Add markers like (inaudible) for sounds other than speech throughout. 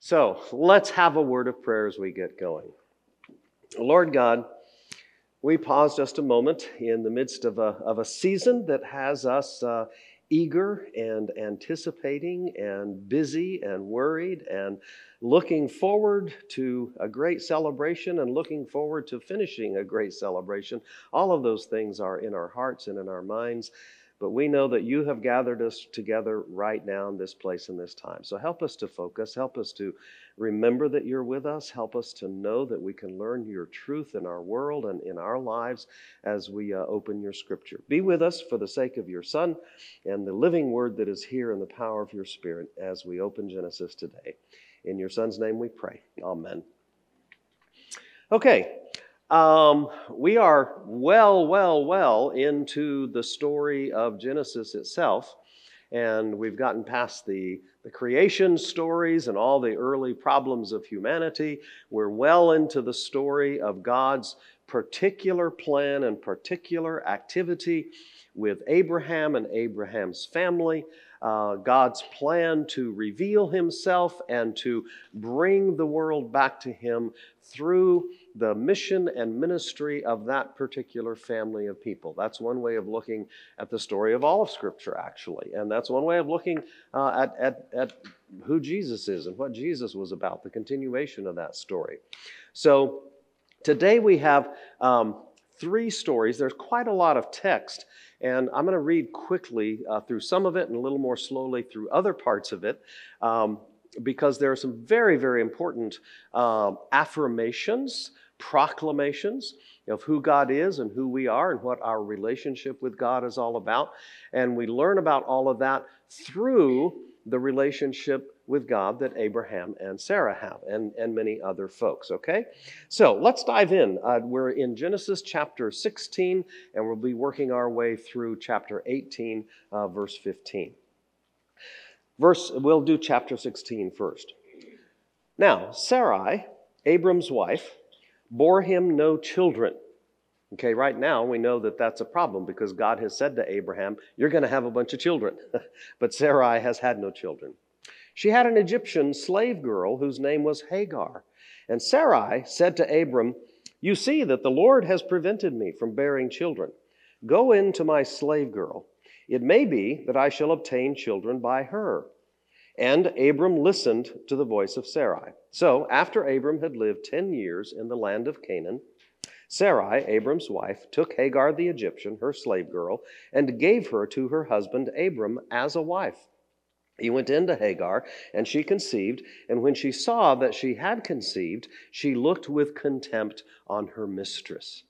So let's have a word of prayer as we get going. Lord God, we pause just a moment in the midst of a, of a season that has us uh, eager and anticipating and busy and worried and looking forward to a great celebration and looking forward to finishing a great celebration. All of those things are in our hearts and in our minds. But we know that you have gathered us together right now in this place and this time. So help us to focus. Help us to remember that you're with us. Help us to know that we can learn your truth in our world and in our lives as we uh, open your scripture. Be with us for the sake of your Son and the living word that is here in the power of your Spirit as we open Genesis today. In your Son's name we pray. Amen. Okay, um, we are well, well, well into the story of Genesis itself, and we've gotten past the, the creation stories and all the early problems of humanity. We're well into the story of God's particular plan and particular activity with Abraham and Abraham's family. Uh, God's plan to reveal himself and to bring the world back to him through the mission and ministry of that particular family of people. That's one way of looking at the story of all of Scripture, actually. And that's one way of looking uh, at, at, at who Jesus is and what Jesus was about, the continuation of that story. So today we have um, three stories. There's quite a lot of text. And I'm going to read quickly uh, through some of it and a little more slowly through other parts of it. Um, because there are some very, very important uh, affirmations proclamations of who God is and who we are and what our relationship with God is all about. And we learn about all of that through the relationship with God that Abraham and Sarah have, and, and many other folks, okay? So let's dive in. Uh, we're in Genesis chapter 16, and we'll be working our way through chapter 18, uh, verse 15. Verse, we'll do chapter 16 first. Now, Sarai, Abram's wife, bore him no children. Okay, right now we know that that's a problem because God has said to Abraham, You're going to have a bunch of children. (laughs) but Sarai has had no children. She had an Egyptian slave girl whose name was Hagar. And Sarai said to Abram, You see that the Lord has prevented me from bearing children. Go in to my slave girl. It may be that I shall obtain children by her. And Abram listened to the voice of Sarai. So, after Abram had lived ten years in the land of Canaan, Sarai, Abram's wife, took Hagar the Egyptian, her slave girl, and gave her to her husband Abram as a wife. He went in to Hagar, and she conceived, and when she saw that she had conceived, she looked with contempt on her mistress.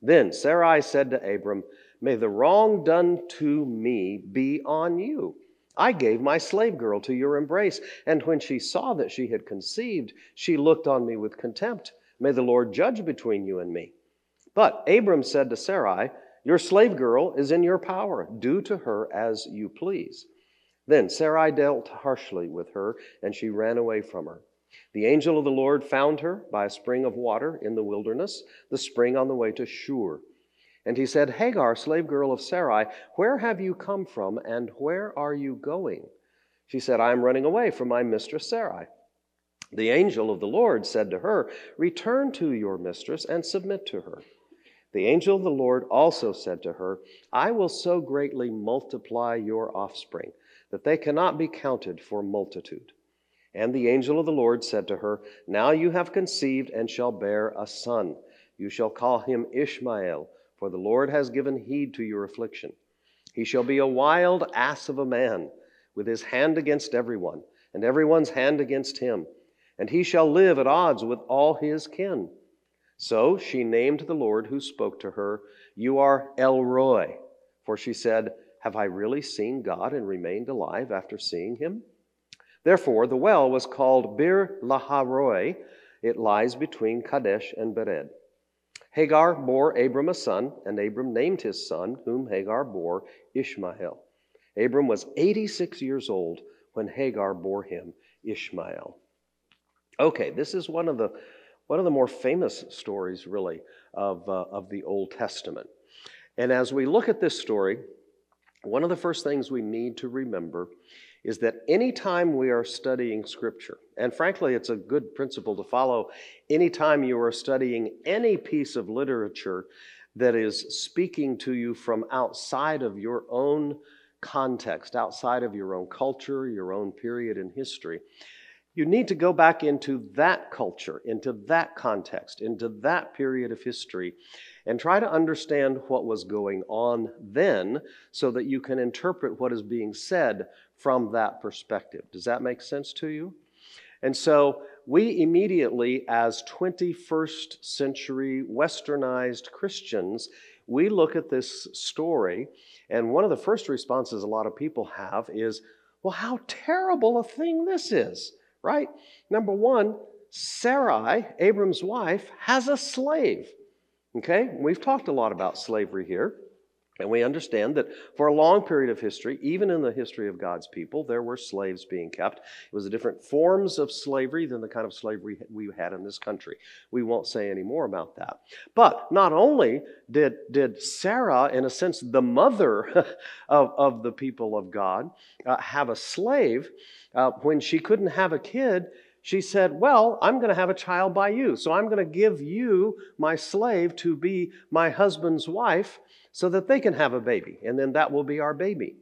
Then Sarai said to Abram, May the wrong done to me be on you I gave my slave girl to your embrace, and when she saw that she had conceived, she looked on me with contempt. May the Lord judge between you and me. But Abram said to Sarai, Your slave girl is in your power. Do to her as you please. Then Sarai dealt harshly with her, and she ran away from her. The angel of the Lord found her by a spring of water in the wilderness, the spring on the way to Shur. And he said, Hagar, slave girl of Sarai, where have you come from and where are you going? She said, I am running away from my mistress Sarai. The angel of the Lord said to her, Return to your mistress and submit to her. The angel of the Lord also said to her, I will so greatly multiply your offspring that they cannot be counted for multitude. And the angel of the Lord said to her, Now you have conceived and shall bear a son. You shall call him Ishmael for the Lord has given heed to your affliction. He shall be a wild ass of a man, with his hand against everyone, and everyone's hand against him. And he shall live at odds with all his kin. So she named the Lord who spoke to her, You are El Roi. For she said, Have I really seen God and remained alive after seeing him? Therefore, the well was called Beer-lahai-roi. It lies between Kadesh and Bered. Hagar bore Abram a son, and Abram named his son, whom Hagar bore, Ishmael. Abram was 86 years old when Hagar bore him Ishmael. Okay, this is one of the one of the more famous stories, really, of, uh, of the Old Testament. And as we look at this story, one of the first things we need to remember is that anytime we are studying Scripture, and frankly, it's a good principle to follow anytime you are studying any piece of literature that is speaking to you from outside of your own context, outside of your own culture, your own period in history, you need to go back into that culture, into that context, into that period of history, and try to understand what was going on then so that you can interpret what is being said from that perspective. Does that make sense to you? And so we immediately, as 21st century westernized Christians, we look at this story, and one of the first responses a lot of people have is, well, how terrible a thing this is, right? Number one, Sarai, Abram's wife, has a slave. Okay, we've talked a lot about slavery here. And we understand that for a long period of history, even in the history of God's people, there were slaves being kept. It was a different forms of slavery than the kind of slavery we had in this country. We won't say any more about that. But not only did, did Sarah, in a sense, the mother (laughs) of, of the people of God, uh, have a slave, uh, when she couldn't have a kid, she said, Well, I'm going to have a child by you. So I'm going to give you, my slave, to be my husband's wife so that they can have a baby. And then that will be our baby.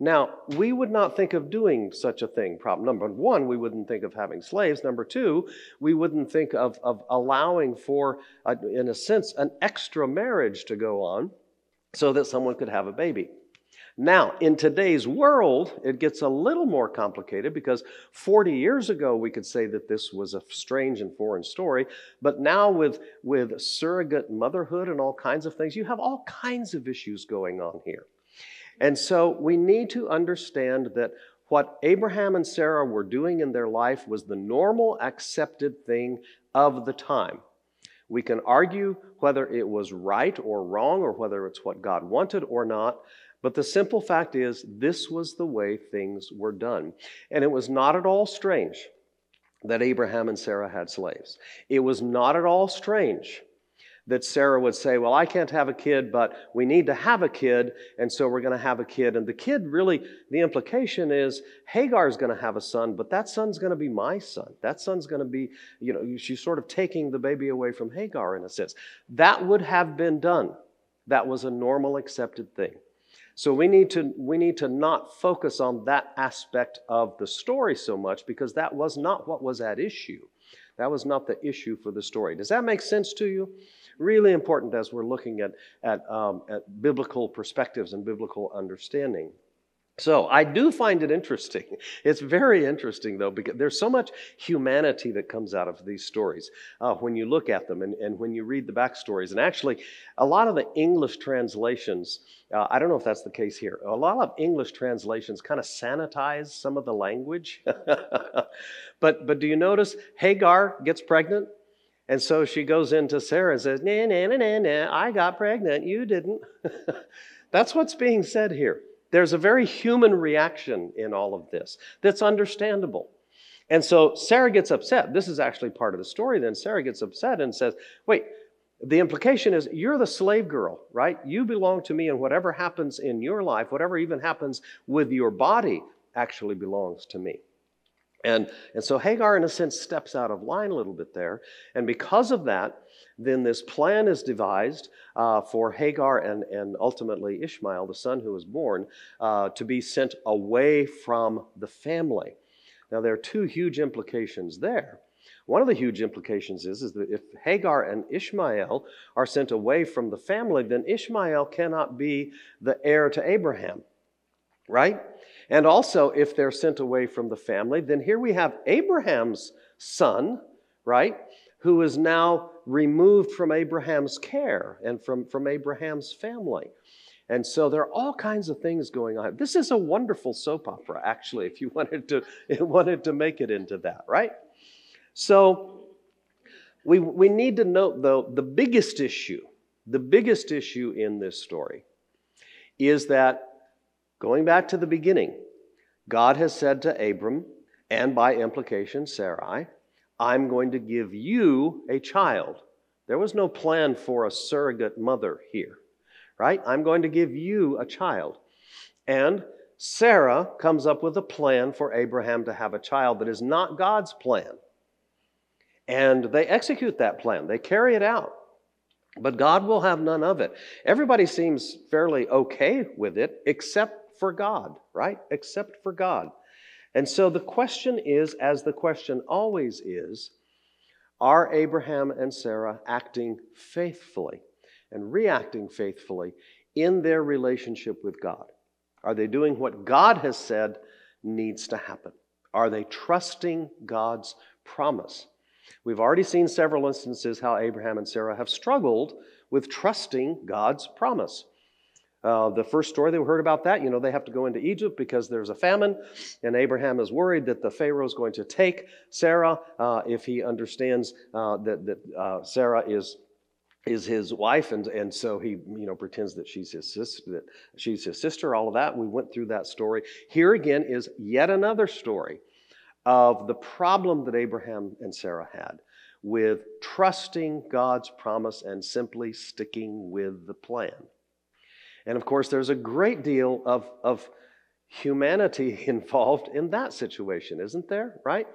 Now, we would not think of doing such a thing. Problem number one, we wouldn't think of having slaves. Number two, we wouldn't think of, of allowing for, a, in a sense, an extra marriage to go on so that someone could have a baby. Now, in today's world, it gets a little more complicated because 40 years ago we could say that this was a strange and foreign story, but now with, with surrogate motherhood and all kinds of things, you have all kinds of issues going on here. And so we need to understand that what Abraham and Sarah were doing in their life was the normal, accepted thing of the time. We can argue whether it was right or wrong, or whether it's what God wanted or not, but the simple fact is, this was the way things were done. And it was not at all strange that Abraham and Sarah had slaves. It was not at all strange that Sarah would say, Well, I can't have a kid, but we need to have a kid, and so we're going to have a kid. And the kid really, the implication is Hagar's going to have a son, but that son's going to be my son. That son's going to be, you know, she's sort of taking the baby away from Hagar in a sense. That would have been done. That was a normal, accepted thing. So we need to we need to not focus on that aspect of the story so much because that was not what was at issue. That was not the issue for the story. Does that make sense to you? Really important as we're looking at, at, um, at biblical perspectives and biblical understanding. So I do find it interesting. (laughs) It's very interesting, though, because there's so much humanity that comes out of these stories uh, when you look at them and, and when you read the backstories. And actually, a lot of the English translations, uh, I don't know if that's the case here, a lot of English translations kind of sanitize some of the language. (laughs) but, but do you notice Hagar gets pregnant? And so she goes into Sarah and says, Nah, nah, nah, nah, nah, I got pregnant, you didn't. (laughs) that's what's being said here. There's a very human reaction in all of this that's understandable. And so Sarah gets upset. This is actually part of the story. Then Sarah gets upset and says, Wait, the implication is you're the slave girl, right? You belong to me, and whatever happens in your life, whatever even happens with your body, actually belongs to me. And, and so Hagar, in a sense, steps out of line a little bit there. And because of that, then this plan is devised uh, for Hagar and, and ultimately Ishmael, the son who was born, uh, to be sent away from the family. Now, there are two huge implications there. One of the huge implications is, is that if Hagar and Ishmael are sent away from the family, then Ishmael cannot be the heir to Abraham, right? And also, if they're sent away from the family, then here we have Abraham's son, right? who is now removed from Abraham's care and from, from Abraham's family. And so there are all kinds of things going on. This is a wonderful soap opera, actually, if you (laughs) wanted to, (laughs) wanted to make it into that, right? So we, we need to note, though, the biggest issue, the biggest issue in this story is that going back to the beginning, God has said to Abram, and by implication, Sarai, I'm going to give you a child. There was no plan for a surrogate mother here, right? I'm going to give you a child. And Sarah comes up with a plan for Abraham to have a child that is not God's plan. And they execute that plan, they carry it out. But God will have none of it. Everybody seems fairly okay with it, except for God, right? Except for God. And so the question is, as the question always is, are Abraham and Sarah acting faithfully and reacting faithfully in their relationship with God? Are they doing what God has said needs to happen? Are they trusting God's promise? We've already seen several instances how Abraham and Sarah have struggled with trusting God's promise. Uh, the first story they heard about that, you know, they have to go into Egypt because there's a famine, and Abraham is worried that the Pharaoh is going to take Sarah uh, if he understands uh, that, that uh, Sarah is is his wife, and, and so he you know pretends that she's his sister, that she's his sister. All of that we went through that story. Here again is yet another story of the problem that Abraham and Sarah had with trusting God's promise and simply sticking with the plan. And of course, there's a great deal of, of humanity (laughs) involved in that situation, isn't there? Right?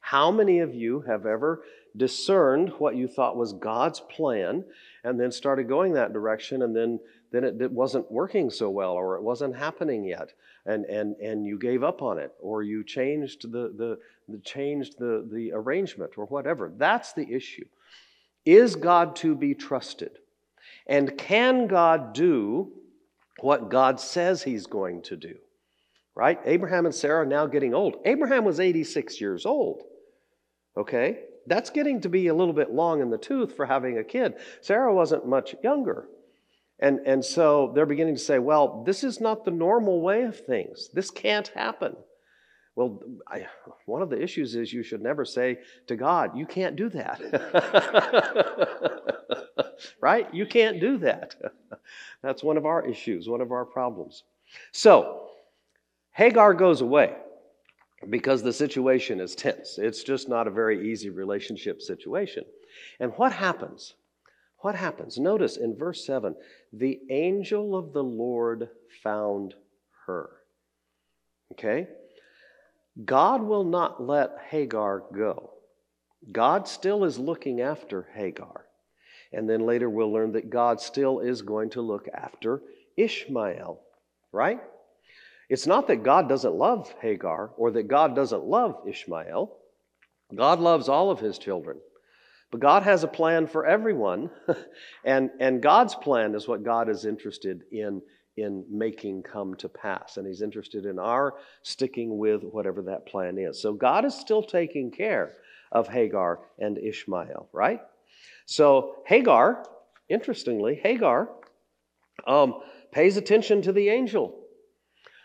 How many of you have ever discerned what you thought was God's plan and then started going that direction and then, then it, it wasn't working so well or it wasn't happening yet and, and, and you gave up on it or you changed the, the, the changed the, the arrangement or whatever? That's the issue. Is God to be trusted? And can God do what God says he's going to do. Right? Abraham and Sarah are now getting old. Abraham was 86 years old. Okay? That's getting to be a little bit long in the tooth for having a kid. Sarah wasn't much younger. And, and so they're beginning to say, well, this is not the normal way of things. This can't happen. Well, I, one of the issues is you should never say to God, you can't do that. (laughs) right? You can't do that. (laughs) That's one of our issues, one of our problems. So, Hagar goes away because the situation is tense. It's just not a very easy relationship situation. And what happens? What happens? Notice in verse 7 the angel of the Lord found her. Okay? God will not let Hagar go. God still is looking after Hagar. And then later we'll learn that God still is going to look after Ishmael, right? It's not that God doesn't love Hagar or that God doesn't love Ishmael. God loves all of his children. But God has a plan for everyone, (laughs) and, and God's plan is what God is interested in in making come to pass. And He's interested in our sticking with whatever that plan is. So God is still taking care of Hagar and Ishmael, right? So Hagar, interestingly, Hagar um, pays attention to the angel.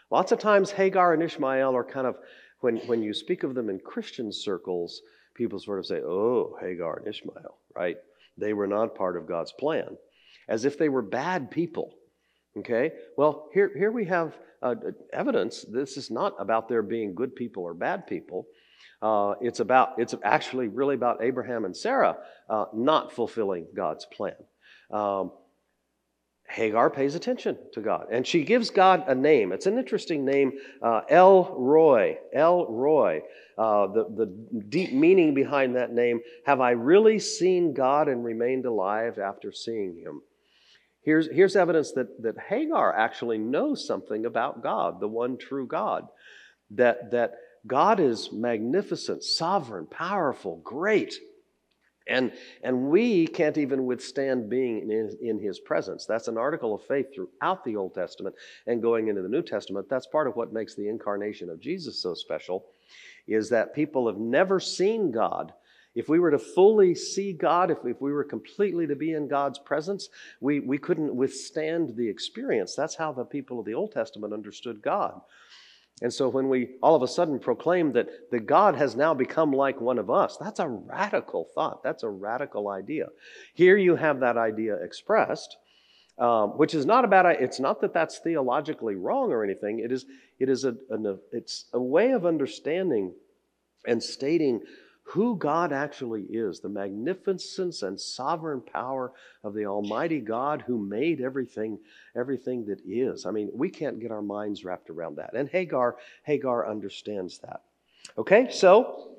Lots of times, Hagar and Ishmael are kind of, when, when you speak of them in Christian circles, people sort of say, oh, Hagar and Ishmael, right? They were not part of God's plan, as if they were bad people. Okay? Well, here, here we have uh, evidence. This is not about there being good people or bad people. Uh, it's about it's actually really about Abraham and Sarah uh, not fulfilling God's plan. Um, Hagar pays attention to God, and she gives God a name. It's an interesting name, uh, El Roi. El Roi. Uh, the, the deep meaning behind that name have I really seen God and remained alive after seeing him? Here's, here's evidence that, that Hagar actually knows something about God, the one true God. That, that God is magnificent, sovereign, powerful, great. And, and we can't even withstand being in, in his presence. That's an article of faith throughout the Old Testament and going into the New Testament. That's part of what makes the incarnation of Jesus so special, is that people have never seen God if we were to fully see God, if, if we were completely to be in God's presence, we, we couldn't withstand the experience. That's how the people of the Old Testament understood God. And so when we all of a sudden proclaim that, that God has now become like one of us, that's a radical thought. That's a radical idea. Here you have that idea expressed, um, which is not about, it's not that that's theologically wrong or anything. It is, it is a, a, it's a way of understanding and stating who God actually is, the magnificence and sovereign power of the Almighty God who made everything, everything that is. I mean, we can't get our minds wrapped around that. And Hagar, Hagar understands that. Okay, so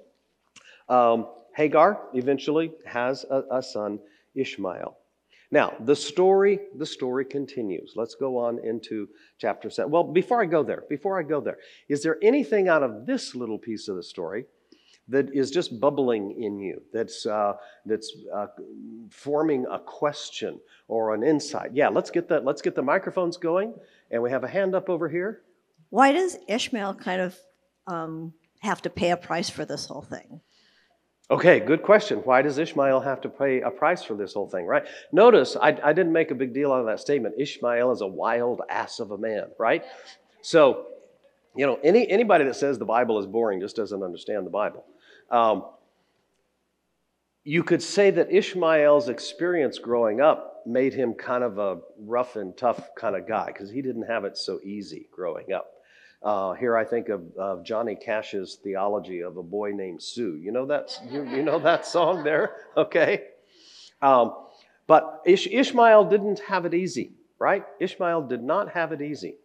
um, Hagar eventually has a, a son, Ishmael. Now, the story, the story continues. Let's go on into chapter 7. Well, before I go there, before I go there, is there anything out of this little piece of the story that is just bubbling in you, that's, uh, that's uh, forming a question or an insight? Yeah, let's get, the, let's get the microphones going. And we have a hand up over here. Why does Ishmael kind of um, have to pay a price for this whole thing? Okay, good question. Why does Ishmael have to pay a price for this whole thing, right? Notice I, I didn't make a big deal out of that statement. Ishmael is a wild ass of a man, right? So, you know, any, anybody that says the Bible is boring just doesn't understand the Bible. Um, you could say that Ishmael's experience growing up made him kind of a rough and tough kind of guy because he didn't have it so easy growing up. Uh, here I think of, of, Johnny Cash's theology of a boy named Sue. You know that you, you know that song there, (laughs) okay? Um, but Ish- Ishmael didn't have it easy, right? Ishmael did not have it easy.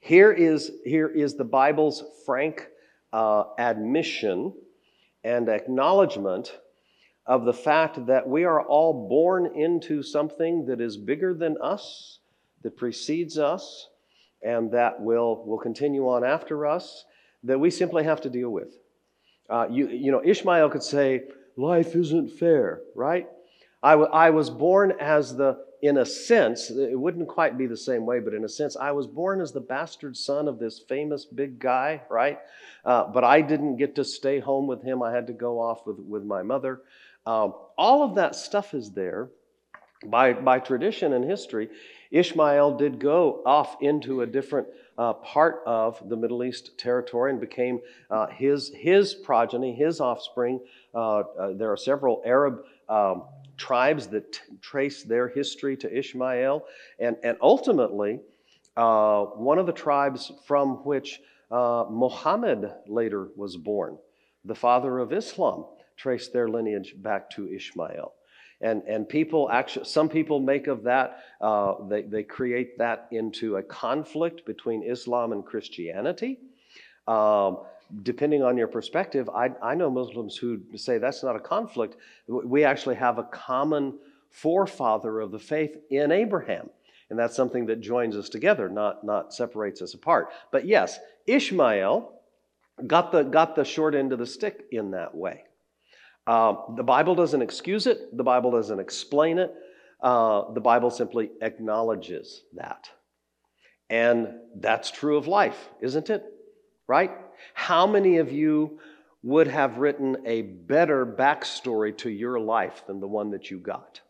Here is here is the Bible's frank uh, admission and acknowledgement of the fact that we are all born into something that is bigger than us, that precedes us and that will, will continue on after us that we simply have to deal with. Uh, you, you know, Ishmael could say, Life isn't fair, right? I, w- I was born as the, in a sense, it wouldn't quite be the same way, but in a sense, I was born as the bastard son of this famous big guy, right? Uh, but I didn't get to stay home with him. I had to go off with, with my mother. Um, all of that stuff is there by, by tradition and history. Ishmael did go off into a different uh, part of the Middle East territory and became uh, his, his progeny, his offspring. Uh, uh there are several Arab um, tribes that t- trace their history to Ishmael. And, and ultimately, uh, one of the tribes from which uh, Muhammad later was born, the father of Islam, traced their lineage back to Ishmael. And, and people actually, some people make of that, uh, they, they create that into a conflict between Islam and Christianity. Um, depending on your perspective, I, I know Muslims who say that's not a conflict. We actually have a common forefather of the faith in Abraham. And that's something that joins us together, not, not separates us apart. But yes, Ishmael got the, got the short end of the stick in that way. Uh, the Bible doesn't excuse it, the Bible doesn't explain it. Uh, the Bible simply acknowledges that. And that's true of life, isn't it? Right? How many of you would have written a better backstory to your life than the one that you got?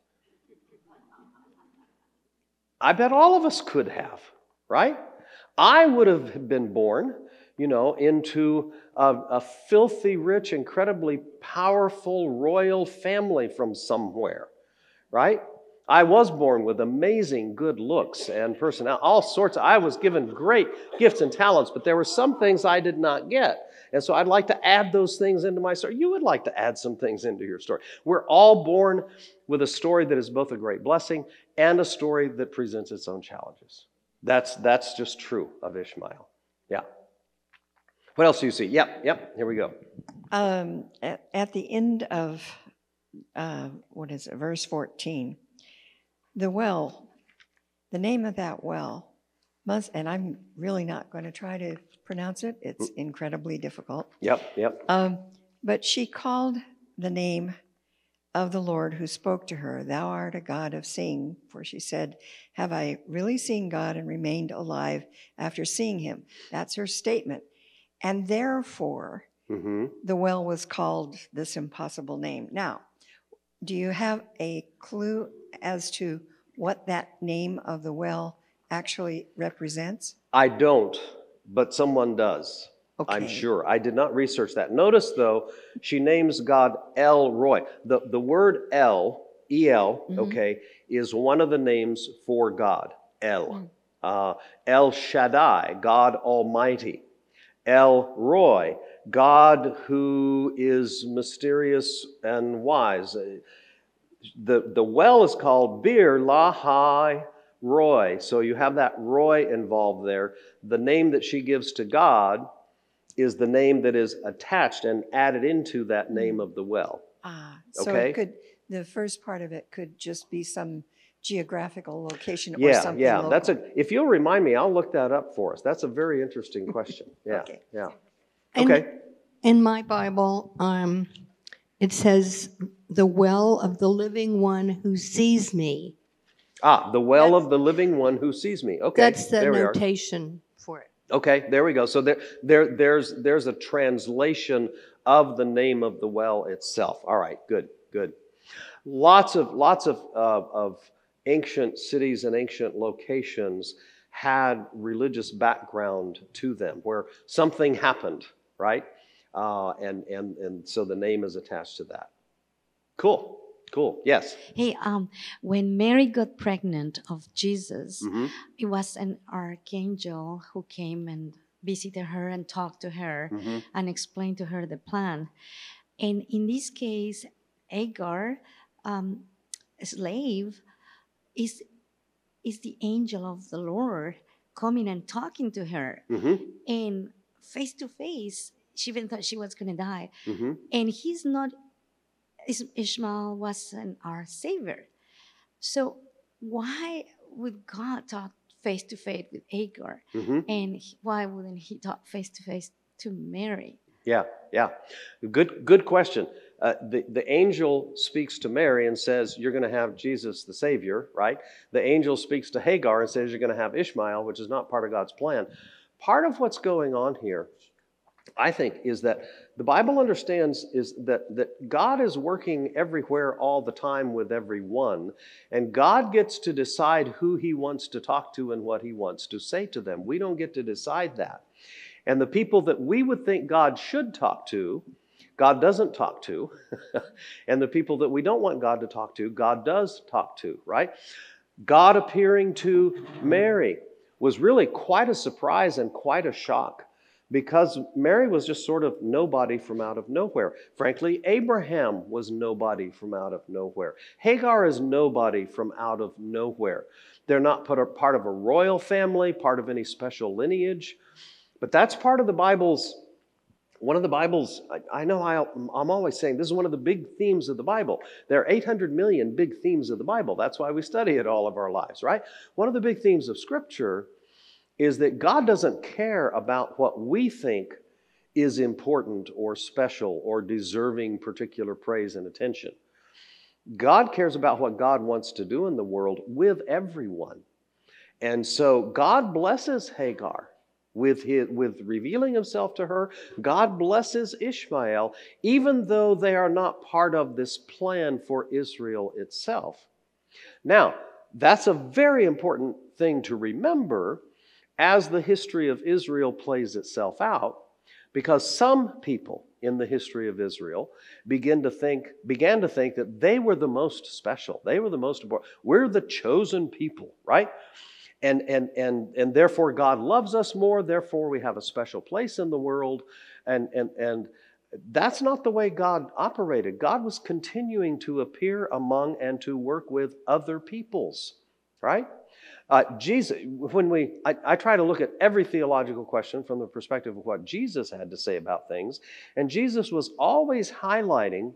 I bet all of us could have, right? I would have been born you know, into a, a, filthy rich, incredibly powerful royal family from somewhere, right? I was born with amazing good looks and personality, all sorts. Of, I was given great gifts and talents, but there were some things I did not get. And so I'd like to add those things into my story. You would like to add some things into your story. We're all born with a story that is both a great blessing and a story that presents its own challenges. That's, that's just true of Ishmael. Yeah. What else do you see? Yep, yep, here we go. Um, at, at, the end of, uh, what is it, verse 14, the well, the name of that well must, and I'm really not going to try to pronounce it, it's mm. incredibly difficult. Yep, yep. Um, but she called the name of the Lord who spoke to her, Thou art a God of seeing. For she said, Have I really seen God and remained alive after seeing him? That's her statement. And therefore, mm-hmm. the well was called this impossible name. Now, do you have a clue as to what that name of the well actually represents? I don't, but someone does. Okay. I'm sure. I did not research that. Notice, though, she names God El Roi. The, the word El, E-L, mm-hmm. okay, is one of the names for God, El. Mm. Uh, El Shaddai, God Almighty. El Roi, God who is mysterious and wise. The, the well is called Bir Lahai Roy. So you have that Roy involved there. The name that she gives to God is the name that is attached and added into that name of the well. Ah, so Okay. it could, the first part of it could just be some geographical location or Yeah, something yeah. That's local. a. If you'll remind me, I'll look that up for us. That's a very interesting question. (laughs) Yeah, Okay. yeah. And Okay. In my Bible, um, it says, "The well of the living one who sees me." Ah, the well of the living one who sees me. Okay, That's the notation for it. Okay, there we go. So there, there, there's, there's a translation of the name of the well itself. All right, good, good. Lots of, lots of, uh, of ancient cities and ancient locations had religious background to them, where something happened, right? Uh, and, and, and so the name is attached to that. Cool, cool. Yes. Hey, um, when Mary got pregnant of Jesus, hmm it was an archangel who came and visited her and talked to her hmm and explained to her the plan. And in this case, Agar, um, a slave, is is the angel of the Lord coming and talking to her, hmm and face to face, she even thought she was going to die. hmm and he's not ishmael wasn't our savior so why would god talk face to face with agar hmm and why wouldn't he talk face to face to mary Yeah, yeah. Good, good question. Uh, the, the angel speaks to Mary and says, You're going to have Jesus the Savior, right? The angel speaks to Hagar and says, You're going to have Ishmael, which is not part of God's plan. Part of what's going on here, I think, is that the Bible understands is that, that God is working everywhere all the time with everyone, and God gets to decide who he wants to talk to and what he wants to say to them. We don't get to decide that. And the people that we would think God should talk to, God doesn't talk to. (laughs) and the people that we don't want God to talk to, God does talk to, right? God appearing to Mary was really quite a surprise and quite a shock because Mary was just sort of nobody from out of nowhere. Frankly, Abraham was nobody from out of nowhere. Hagar is nobody from out of nowhere. They're not part of a royal family, part of any special lineage. But that's part of the Bible's, one of the Bible's, I, I know I, I'm always saying this is one of the big themes of the Bible. There are 800 million big themes of the Bible. That's why we study it all of our lives, right? One of the big themes of Scripture is that God doesn't care about what we think is important or special or deserving particular praise and attention. God cares about what God wants to do in the world with everyone. And so God blesses Hagar with, his, with revealing himself to her. God blesses Ishmael, even though they are not part of this plan for Israel itself. Now, that's a very important thing to remember as the history of Israel plays itself out, because some people in the history of Israel begin to think, began to think that they were the most special. They were the most important. We're the chosen people, right? And, and, and, and therefore God loves us more, therefore we have a special place in the world. And, and, and that's not the way God operated. God was continuing to appear among and to work with other peoples, right? Uh, Jesus, when we, I, I try to look at every theological question from the perspective of what Jesus had to say about things, and Jesus was always highlighting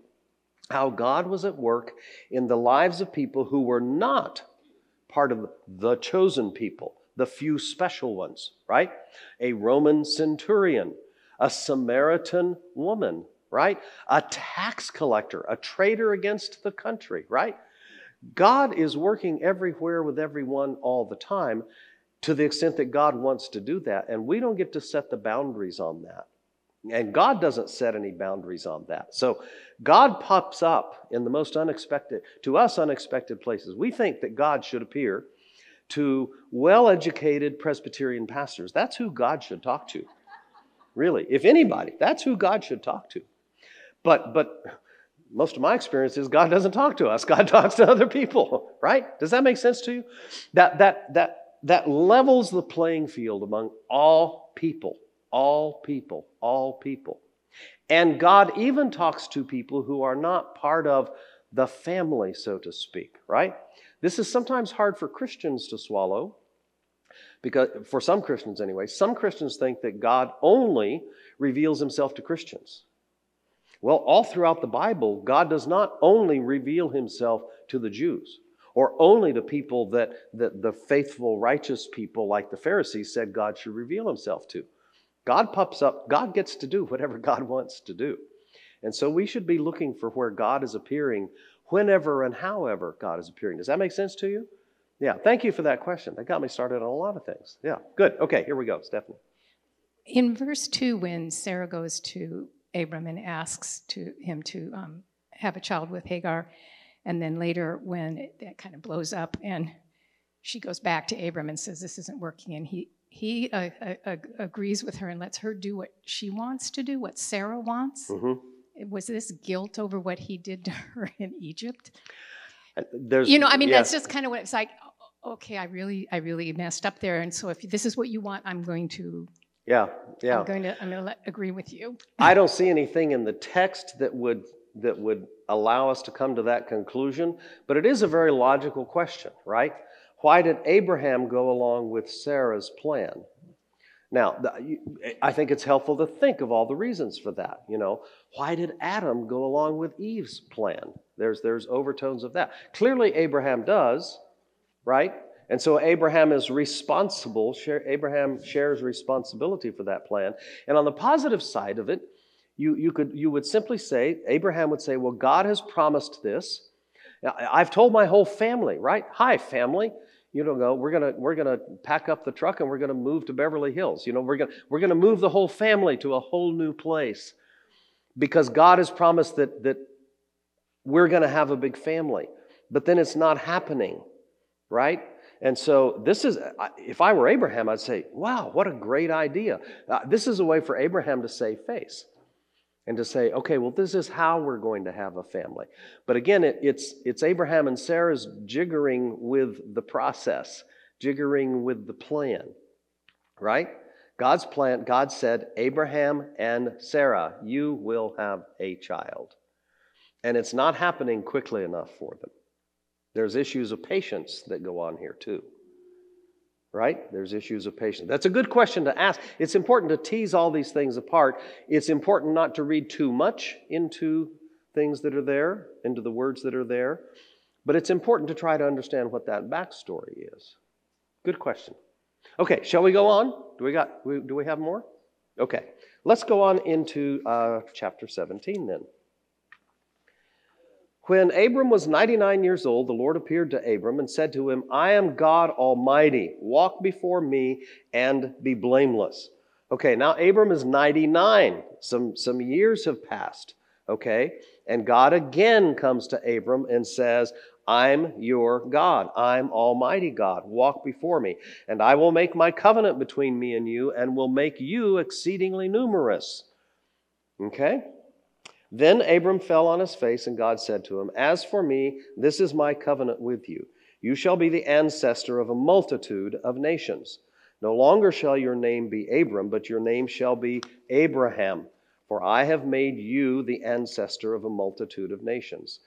how God was at work in the lives of people who were not part of the chosen people, the few special ones, right? A Roman centurion, a Samaritan woman, right? A tax collector, a traitor against the country, right? God is working everywhere with everyone all the time to the extent that God wants to do that. And we don't get to set the boundaries on that. And God doesn't set any boundaries on that. So God pops up in the most unexpected, to us, unexpected places. We think that God should appear to well educated Presbyterian pastors. That's who God should talk to. Really. If anybody, that's who God should talk to. But, but, most of my experience is God doesn't talk to us. God (laughs) talks to other people, right? Does that make sense to you? That that that that levels the playing field among all people, all people, all people. And God even talks to people who are not part of the family, so to speak, right? This is sometimes hard for Christians to swallow because for some Christians anyway, some Christians think that God only reveals himself to Christians. Well, all throughout the Bible, God does not only reveal himself to the Jews or only to people that, that the faithful, righteous people like the Pharisees said God should reveal himself to. God pops up, God gets to do whatever (laughs) God wants to do. And so we should be looking for where God is appearing whenever and however God is appearing. Does that make sense to you? Yeah, thank you for that question. That got me started on a lot of things. Yeah, good. Okay, here we go, Stephanie. In verse 2, when Sarah goes to Abram and asks to him to um, have a child with Hagar, and then later when it, that kind of blows up and she goes back to Abram and says, This isn't working, and he, he uh, uh, agrees with her and lets her do what she wants to do, what Sarah wants. Mm-hmm. Was this guilt over what he did to her (laughs) in Egypt? There's, You know, I mean, yeah. that's just kind of what it's like. Okay, I really, I really messed up there, and so if this is what you want, I'm going to, Yeah, yeah. I'm going to, I'm going to let, agree with you. I don't see anything in the text that would that would allow us to come to that conclusion, but it is a very logical question, right? Why did Abraham go along with Sarah's plan? Now, I think it's helpful to think of all the reasons for that. You know, why did Adam go along with Eve's plan? There's there's overtones of that. Clearly, Abraham does, right? And so Abraham is responsible. Abraham shares responsibility for that plan. And on the positive side of it, you, you, could, you would simply say, Abraham would say, Well, God has promised this. Now, I've told my whole family, right? Hi, family. You don't go, we're gonna, we're gonna pack up the truck and we're gonna move to Beverly Hills. You know, we're gonna, we're gonna move the whole family to a whole new place. Because God has promised that, that we're gonna have a big family. But then it's not happening, right? And so this is, if I were Abraham, I'd say, wow, what a great idea. Uh, this is a way for Abraham to save face and to say, okay, well, this is how we're going to have a family. But again, it, it's, it's Abraham and Sarah's jiggering with the process, jiggering with the plan, right? God's plan, God said, Abraham and Sarah, you will have a child. And it's not happening quickly enough for them. There's issues of patience that go on here, too right? There's issues of patience. That's a good question to ask. It's important to tease all these things apart. It's important not to read too much into things that are there, into the words that are there, but it's important to try to understand what that backstory is. Good question. Okay, shall we go on? Do we got? Do we have more? Okay, let's go on into uh, chapter 17 then. When Abram was 99 years old, the Lord appeared to Abram and said to him, I am God Almighty. Walk before me and be blameless. Okay, now Abram is 99. Some, some years have passed. Okay, and God again comes to Abram and says, I'm your God. I'm Almighty God. Walk before me. And I will make my covenant between me and you and will make you exceedingly numerous. Okay? Then Abram fell on his face, and God said to him, As for me, this is my covenant with you. You shall be the ancestor of a multitude of nations. No longer shall your name be Abram, but your name shall be Abraham, for I have made you the ancestor of a multitude of nations.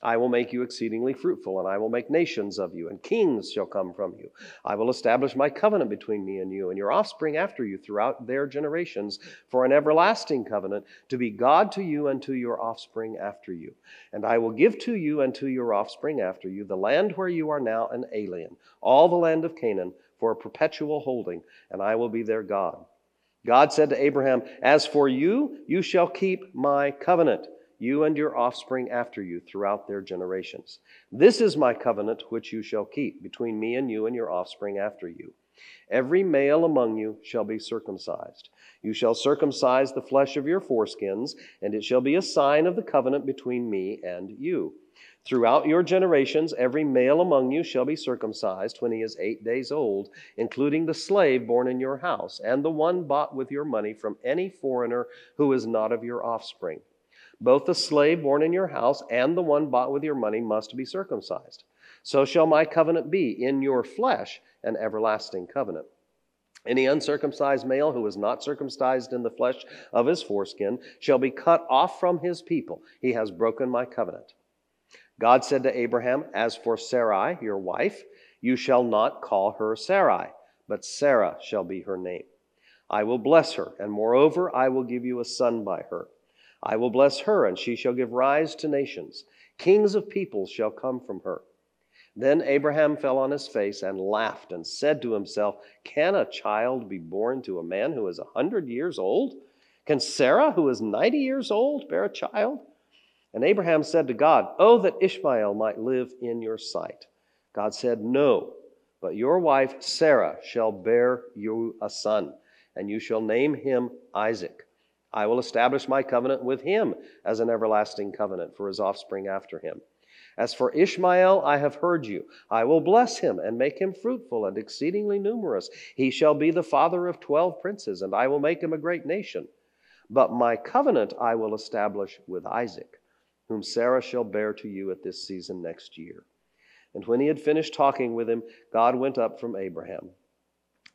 I will make you exceedingly fruitful, and I will make nations of you, and kings shall come from you. I will establish my covenant between me and you, and your offspring after you throughout their generations, for an everlasting covenant, to be God to you and to your offspring after you. And I will give to you and to your offspring after you the land where you are now an alien, all the land of Canaan, for a perpetual holding, and I will be their God. God said to Abraham, As for you, you shall keep my covenant you and your offspring after you throughout their generations. This is my covenant which you shall keep between me and you and your offspring after you. Every male among you shall be circumcised. You shall circumcise the flesh of your foreskins, and it shall be a sign of the covenant between me and you. Throughout your generations, every male among you shall be circumcised when he is eight days old, including the slave born in your house, and the one bought with your money from any foreigner who is not of your offspring. Both the slave born in your house and the one bought with your money must be circumcised. So shall my covenant be in your flesh, an everlasting covenant. Any uncircumcised male who is not circumcised in the flesh of his foreskin shall be cut off from his people. He has broken my covenant. God said to Abraham, As for Sarai, your wife, you shall not call her Sarai, but Sarah shall be her name. I will bless her, and moreover, I will give you a son by her. I will bless her, and she shall give rise to nations. Kings of peoples shall come from her. Then Abraham fell on his face and laughed and said to himself, Can a child be born to a man who is a hundred years old? Can Sarah, who is ninety years old, bear a child? And Abraham said to God, Oh, that Ishmael might live in your sight. God said, No, but your wife Sarah shall bear you a son, and you shall name him Isaac. I will establish my covenant with him as an everlasting covenant for his offspring after him. As for Ishmael, I have heard you. I will bless him and make him fruitful and exceedingly numerous. He shall be the father of twelve princes, and I will make him a great nation. But my covenant I will establish with Isaac, whom Sarah shall bear to you at this season next year. And when he had finished talking with him, God went up from Abraham.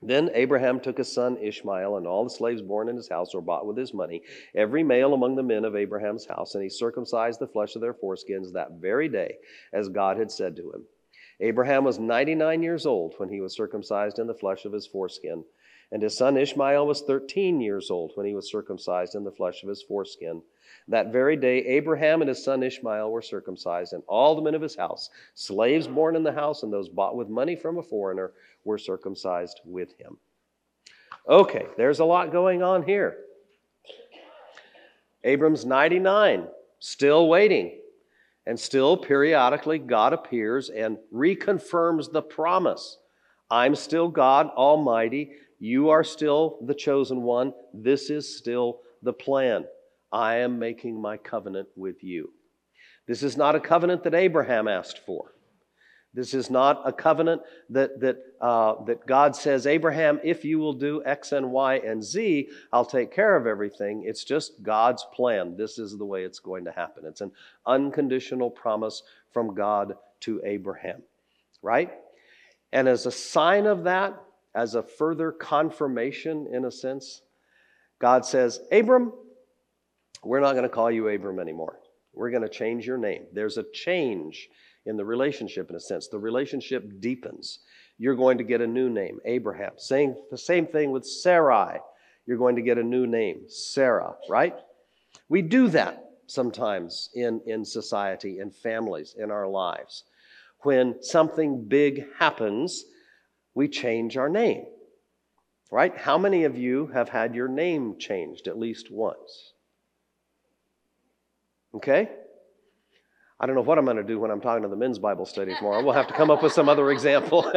Then Abraham took his son Ishmael, and all the slaves born in his house or bought with his money, every male among the men of Abraham's house, and he circumcised the flesh of their foreskins that very day, as God had said to him. Abraham was 99 years old when he was circumcised in the flesh of his foreskin, and his son Ishmael was 13 years old when he was circumcised in the flesh of his foreskin. That very day, Abraham and his son Ishmael were circumcised, and all the men of his house, slaves born in the house and those bought with money from a foreigner, were circumcised with him. Okay, there's a lot going on here. Abram's 99, still waiting. And still, periodically, God appears and reconfirms the promise I'm still God Almighty. You are still the chosen one. This is still the plan. I am making my covenant with you. This is not a covenant that Abraham asked for. This is not a covenant that, that, uh, that God says, Abraham, if you will do X and Y and Z, I'll take care of everything. It's just God's plan. This is the way it's going to happen. It's an unconditional promise from God to Abraham, right? And as a sign of that, as a further confirmation, in a sense, God says, Abram, we're not going to call you Abram anymore. We're going to change your name. There's a change in the relationship, in a sense. The relationship deepens. You're going to get a new name, Abraham. Saying the same thing with Sarai. You're going to get a new name, Sarah, right? We do that sometimes in, in society, in families, in our lives. When something big happens, we change our name, right? How many of you have had your name changed at least once? Okay? I don't know what I'm going to do when I'm talking to the men's Bible study tomorrow. We'll have to come up with some other example.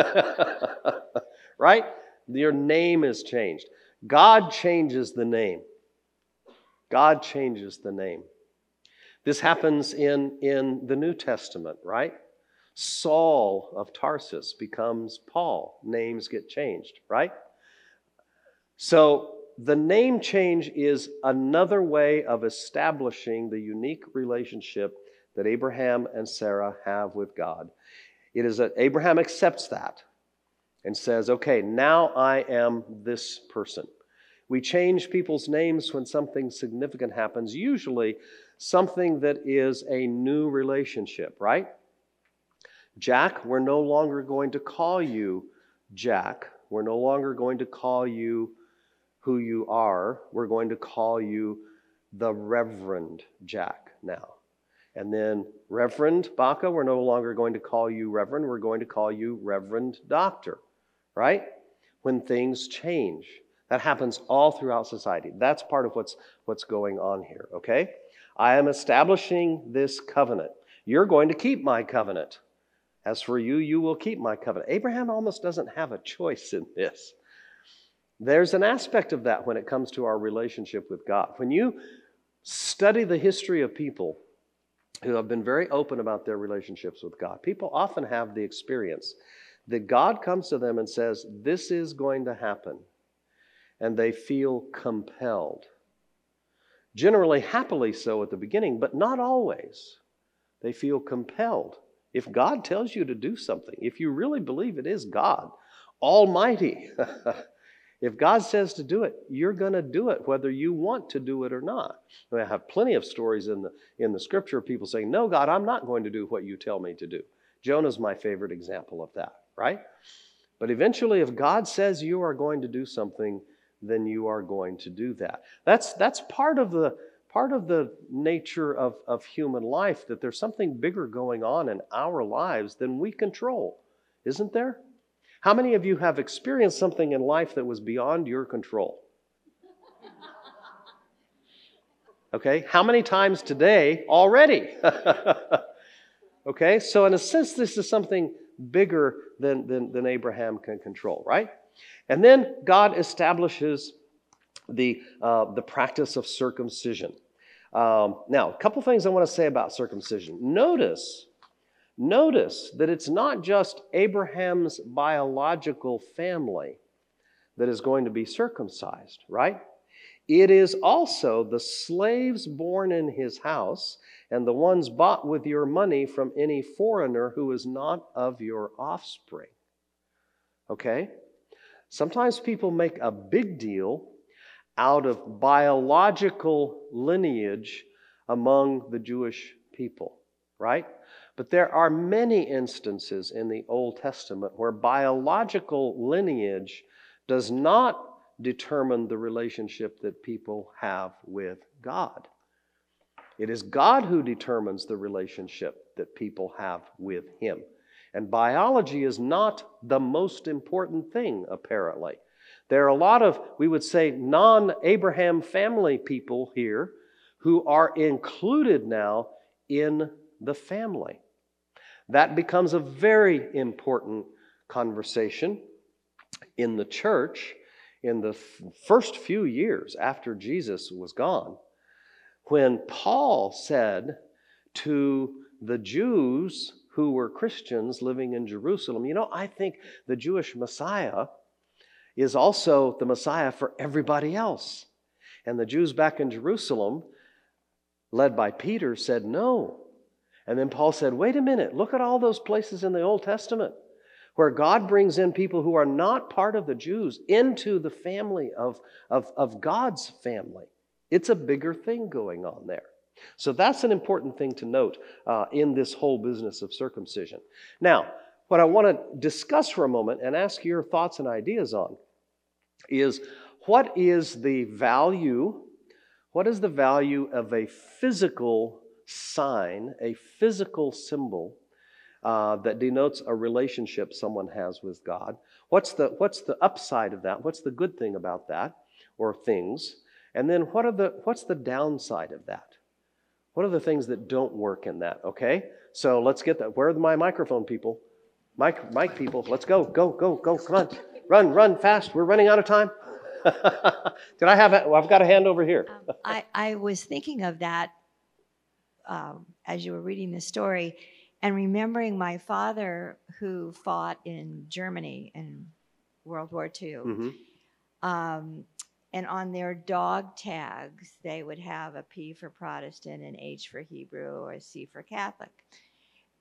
(laughs) right? Your name is changed. God changes the name. God changes the name. This happens in, in the New Testament, right? Saul of Tarsus becomes Paul. Names get changed, right? So the name change is another way of establishing the unique relationship that Abraham and Sarah have with God. It is that Abraham accepts that and says, okay, now I am this person. We change people's names when something significant happens, usually something that is a new relationship, right? Jack, we're no longer going to call you Jack. We're no longer going to call you who you are. We're going to call you the Reverend Jack now. And then, Reverend Baca, we're no longer going to call you Reverend, we're going to call you Reverend Doctor, right? When things change. That happens all throughout society. That's part of what's, what's going on here, okay? I am establishing this covenant. You're going to keep my covenant. As for you, you will keep my covenant. Abraham almost doesn't have a choice in this. There's an aspect of that when it comes to our relationship with God. When you study the history of people who have been very open about their relationships with God, people often have the experience that God comes to them and says, This is going to happen. And they feel compelled. Generally, happily so at the beginning, but not always. They feel compelled. If God tells you to do something, if you really believe it is God, Almighty, (laughs) If God says to do it, you're going to do it, whether you want to do it or not. I have plenty of stories in the, in the scripture of people saying, No, God, I'm not going to do what you tell me to do. Jonah's my favorite example of that, right? But eventually, if God says you are going to do something, then you are going to do that. That's, that's part of the part of the nature of, of human life that there's something bigger going on in our lives than we control, isn't there? How many of you have experienced something in life that was beyond your control? Okay, how many times today already? (laughs) okay, so in a sense, this is something bigger than, than, than Abraham can control, right? And then God establishes the, uh, the practice of circumcision. Um, now, a couple things I want to say about circumcision. Notice, notice that it's not just Abraham's biological family that is going to be circumcised, right? It is also the slaves born in his house and the ones bought with your money from any foreigner who is not of your offspring. Okay? Sometimes people make a big deal out of biological lineage among the Jewish people, right? But there are many instances in the Old Testament where biological lineage does not determine the relationship that people have with God. It is God who determines the relationship that people have with Him. And biology is not the most important thing, apparently. There are a lot of, we would say, non Abraham family people here who are included now in the family. That becomes a very important conversation in the church in the first few years after Jesus was gone, when Paul said to the Jews who were Christians living in Jerusalem, You know, I think the Jewish Messiah is also the Messiah for everybody else. And the Jews back in Jerusalem, led by Peter, said no. And then Paul said, wait a minute, look at all those places in the Old Testament where God brings in people who are not part of the Jews into the family of, of, of God's family. It's a bigger thing going on there. So that's an important thing to note uh, in this whole business of circumcision. Now, what I want to discuss for a moment and ask your thoughts and ideas on is what is the value, what is the value of a physical sign, a physical symbol uh, that denotes a relationship someone has with God? What's the, what's the upside of that? What's the good thing about that or things? And then what are the, what's the downside of that? What are the things that don't work in that? Okay? So let's get that. Where are my microphone people? Mic, mic people, let's go, go, go, go, come on. Run, run fast. We're running out of time. (laughs) Did I have it? Well, I've got a hand over here. Um, I, I was thinking of that um, as you were reading the story and remembering my father who fought in Germany in World War II. Mm-hmm. Um, and on their dog tags, they would have a P for Protestant, an H for Hebrew, or a C for Catholic.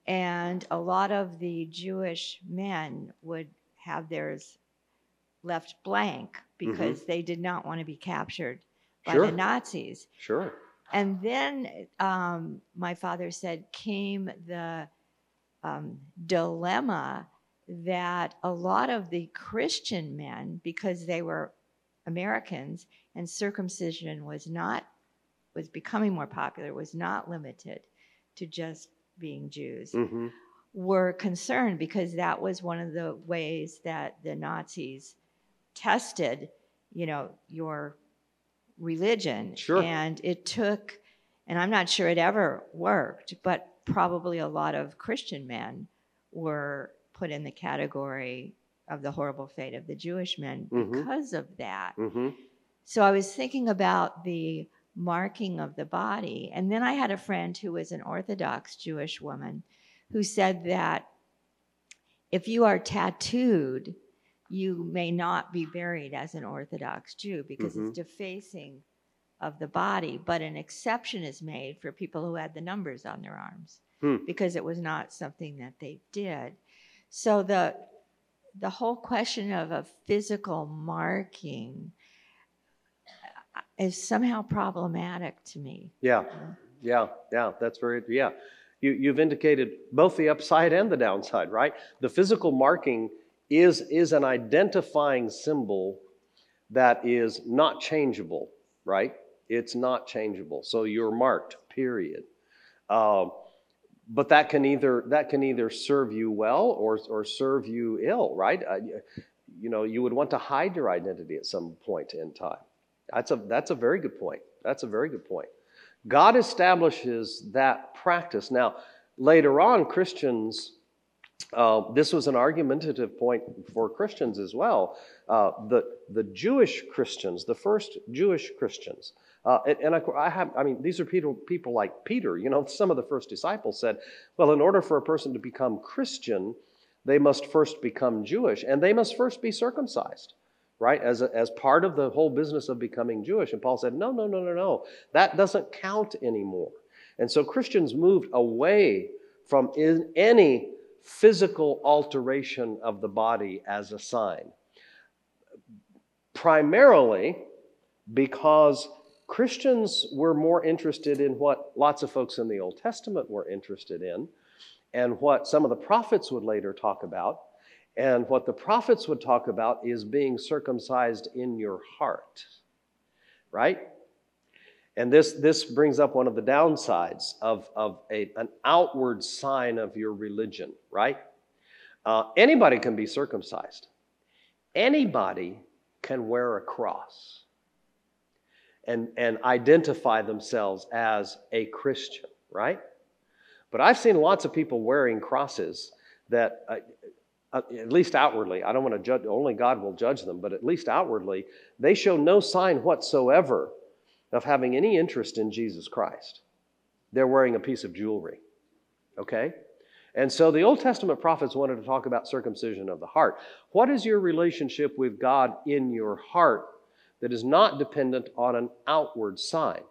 And a lot of the Jewish men would have theirs left blank because mm-hmm. they did not want to be captured by sure. the Nazis. Sure. And then um, my father said came the um, dilemma that a lot of the Christian men, because they were Americans and circumcision was not was becoming more popular, was not limited to just being Jews. Mm-hmm. Were concerned because that was one of the ways that the Nazis tested, you know, your religion. Sure. And it took, and I'm not sure it ever worked, but probably a lot of Christian men were put in the category of the horrible fate of the Jewish men mm-hmm. because of that. Mm-hmm. So I was thinking about the marking of the body. And then I had a friend who was an Orthodox Jewish woman who said that if you are tattooed, you may not be buried as an Orthodox Jew because mm-hmm. it's defacing of the body, but an exception is made for people who had the numbers on their arms hmm. because it was not something that they did. So the the whole question of a physical marking uh, is somehow problematic to me. Yeah, yeah, yeah, that's very, yeah. You, you've indicated both the upside and the downside, right? The physical marking is, is an identifying symbol that is not changeable, right? It's not changeable. So you're marked, period. Um, but that can either that can either serve you well or, or serve you ill, right? Uh, you know, you would want to hide your identity at some point in time. That's a that's a very good point. That's a very good point. God establishes that practice. Now, later on, Christians, uh, this was an argumentative point for Christians as well. Uh, the, the Jewish Christians, the first Jewish Christians, uh, and, and I, I have, I mean, these are people, people like Peter. You know, some of the first disciples said, well, in order for a person to become Christian, they must first become Jewish, and they must first be circumcised right? As, a, as part of the whole business of becoming Jewish. And Paul said, no, no, no, no, no. That doesn't count anymore. And so Christians moved away from in any physical alteration of the body as a sign. Primarily because Christians were more interested in what lots of folks in the Old Testament were interested in, and what some of the prophets would later talk about. And what the prophets would talk about is being circumcised in your heart, right? And this, this brings up one of the downsides of, of a, an outward sign of your religion, right? Uh, anybody can be circumcised, anybody can wear a cross and, and identify themselves as a Christian, right? But I've seen lots of people wearing crosses that, uh, uh, at least outwardly, I don't want to judge, only God will judge them, but at least outwardly, they show no sign whatsoever of having any interest in Jesus Christ. They're wearing a piece of jewelry, okay? And so the Old Testament prophets wanted to talk about circumcision of the heart. What is your relationship with God in your heart that is not dependent on an outward sign?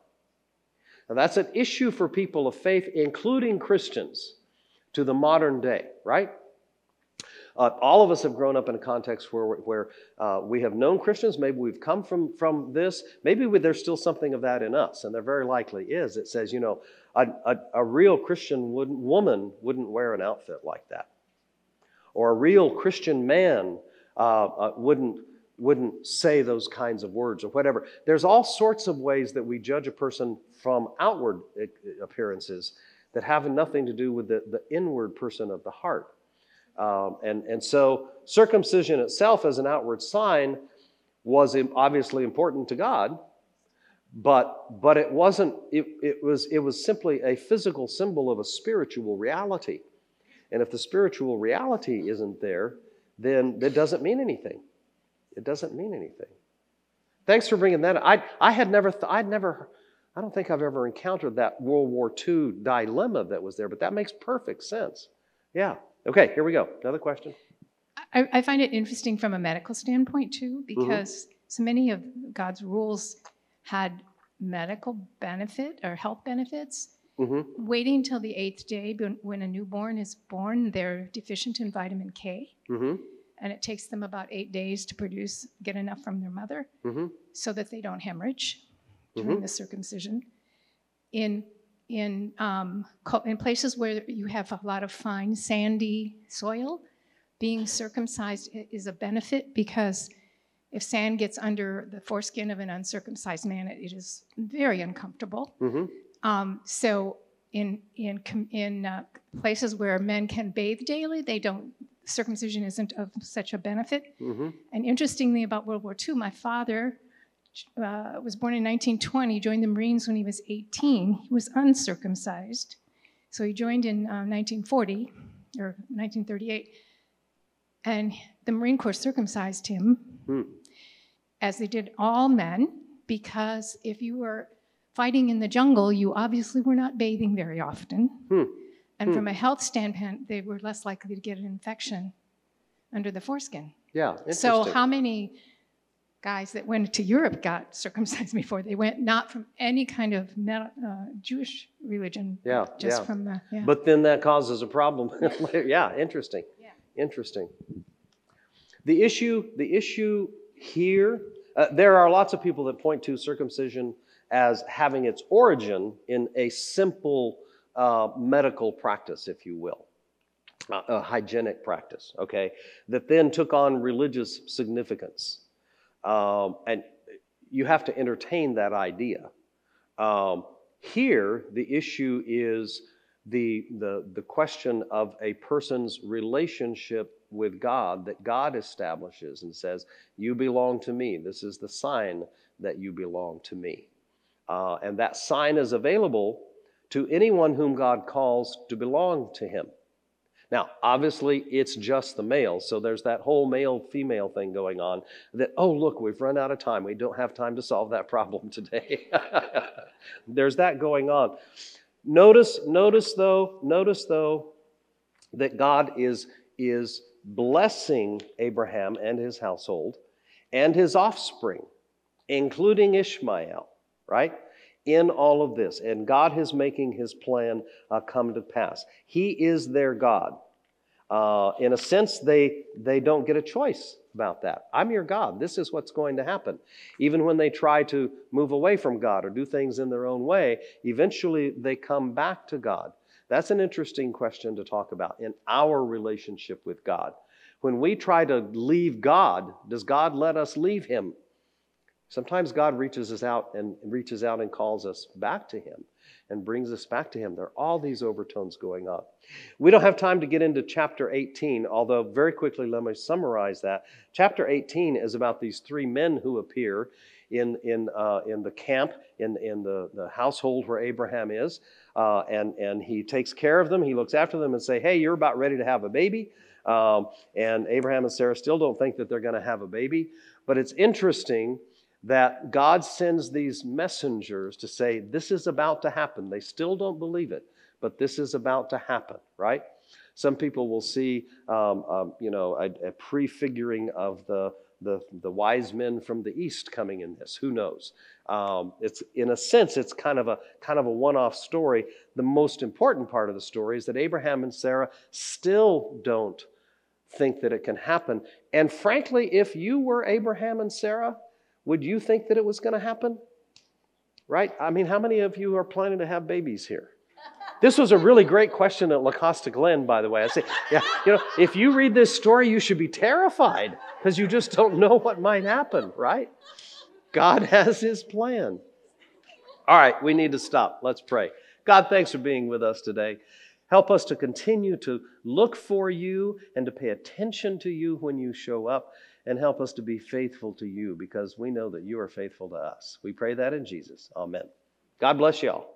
Now, that's an issue for people of faith, including Christians, to the modern day, right? Uh, all of us have grown up in a context where, where uh, we have known Christians. Maybe we've come from, from this. Maybe we, there's still something of that in us, and there very likely is. It says, you know, a, a, a real Christian wouldn't, woman wouldn't wear an outfit like that. Or a real Christian man uh, uh, wouldn't, wouldn't say those kinds of words or whatever. There's all sorts of ways that we judge a person from outward uh, appearances that have nothing to do with the, the inward person of the heart. Um, and, and so circumcision itself as an outward sign was obviously important to God, but, but it wasn't, it, it, was, it was simply a physical symbol of a spiritual reality. And if the spiritual reality isn't there, then that doesn't mean anything. It doesn't mean anything. Thanks for bringing that up. I, I had never, th- I'd never, I don't think I've ever encountered that World War II dilemma that was there, but that makes perfect sense. Yeah. Okay, here we go. Another question. I, I find it interesting from a medical standpoint too, Mm-hmm. because so many of God's rules had medical benefit or health benefits. hmm Waiting until the eighth day when- a newborn is born, they're deficient in vitamin K, hmm and it takes them about eight days to produce, get enough from their mother hmm so that they don't hemorrhage during Mhm. the circumcision. In in um, in places where you have a lot of fine sandy soil, being circumcised is a benefit because if sand gets under the foreskin of an uncircumcised man, it, is very uncomfortable. hmm Um, so in in in uh, places where men can bathe daily, they don't. Circumcision isn't of such a benefit. hmm And interestingly, about World War II, my father uh, was born in 1920, joined the Marines when he was 18. He was uncircumcised. So he joined in uh, 1940 or 1938. And the Marine Corps circumcised him, Hmm. as they did all men, because if you were fighting in the jungle, you obviously were not bathing very often. Hmm. And Hmm. from a health standpoint, they were less likely to get an infection under the foreskin. Yeah. Interesting. So how many guys that went to Europe got circumcised (laughs) before they went? Not from any kind of uh, Jewish religion. Yeah, Just yeah. from the yeah. But then that causes a problem. (laughs) yeah, interesting. Yeah. Interesting. The issue, the issue here, uh, there are lots of people that point to circumcision as having its origin in a simple uh, medical practice, if you will, uh, a hygienic practice, okay, that then took on religious significance. Um, and you have to entertain that idea. Um, here, the issue is the, the, the question of a person's relationship with God that God establishes and says, You belong to me. This is the sign that you belong to me. Uh, and that sign is available to anyone whom God calls to belong to him. Now, obviously, it's just the male, so there's that whole male female thing going on that, oh, look, we've run out of time. We don't have time to solve that problem (laughs) today. there's that going on. Notice, notice though, notice though, that God is, is blessing Abraham and his household and his offspring, including Ishmael, right? In all of this. And God is making his plan uh, come to pass. He is their God. Uh, in a sense, they, they don't get a choice about that. I'm your God. This is what's going to happen. Even when they try to move away from God or do things in their own way, eventually they come back to God. That's an interesting question to talk about in our relationship with God. When we try to leave God, does God let us leave Him? Sometimes God reaches us out and reaches out and calls us back to Him and brings us back to Him. There are all these overtones going on. We don't have time to get into chapter 18, although, very quickly, let me summarize that. Chapter 18 is about these three men who appear in, in, uh, in the camp, in, in the, the household where Abraham is, uh, and, and he takes care of them. He looks after them and say, hey, you're about ready to have a baby. Um, and Abraham and Sarah still don't think that they're going to have a baby. But it's interesting that God sends these messengers to say, This is about to happen. They still don't believe it, but this is about to happen, right? Some people will see, um, um, you know, a, a, prefiguring of the, the, the wise men from the east coming in this. Who knows? Um, it's in a sense, it's kind of a kind of a one-off story. The most important part of the story is that Abraham and Sarah still don't think that it can happen. And frankly, if you were Abraham and Sarah, would you think that it was going to happen? Right? I mean, how many of you are planning to have babies here? This was a really great question at La Costa Glen, by the way. I say, yeah, you know, if you read this story, you should be terrified because you just don't know what might happen, right? God has his plan. All right, we need to stop. Let's pray. God, thanks for being with us today. Help us to continue to look for you and to pay attention to you when you show up and help us to be faithful to you because we know that you are faithful to us. We pray that in Jesus. Amen. God bless you all.